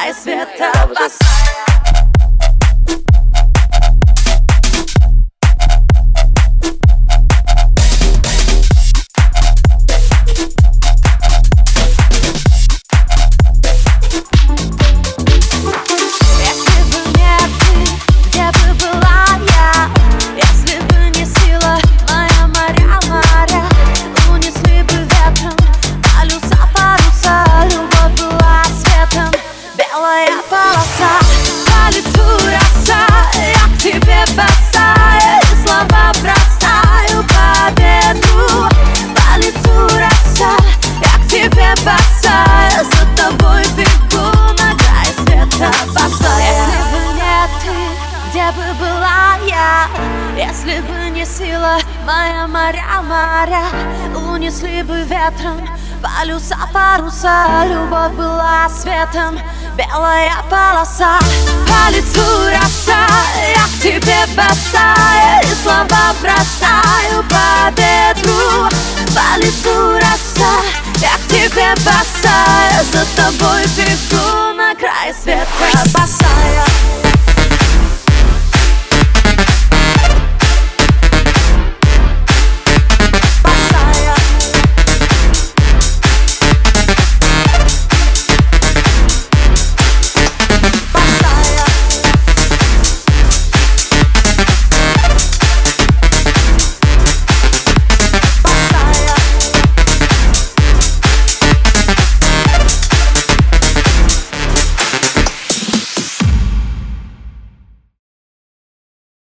ai, wird da. Где бы была я, если бы не сила моя моря, моря Унесли бы ветром полюса, паруса Любовь была светом, белая полоса. По лицу роса, я к тебе босая И слова бросаю по ветру. По лицу роса, я к тебе босая За тобой бегу на край света босая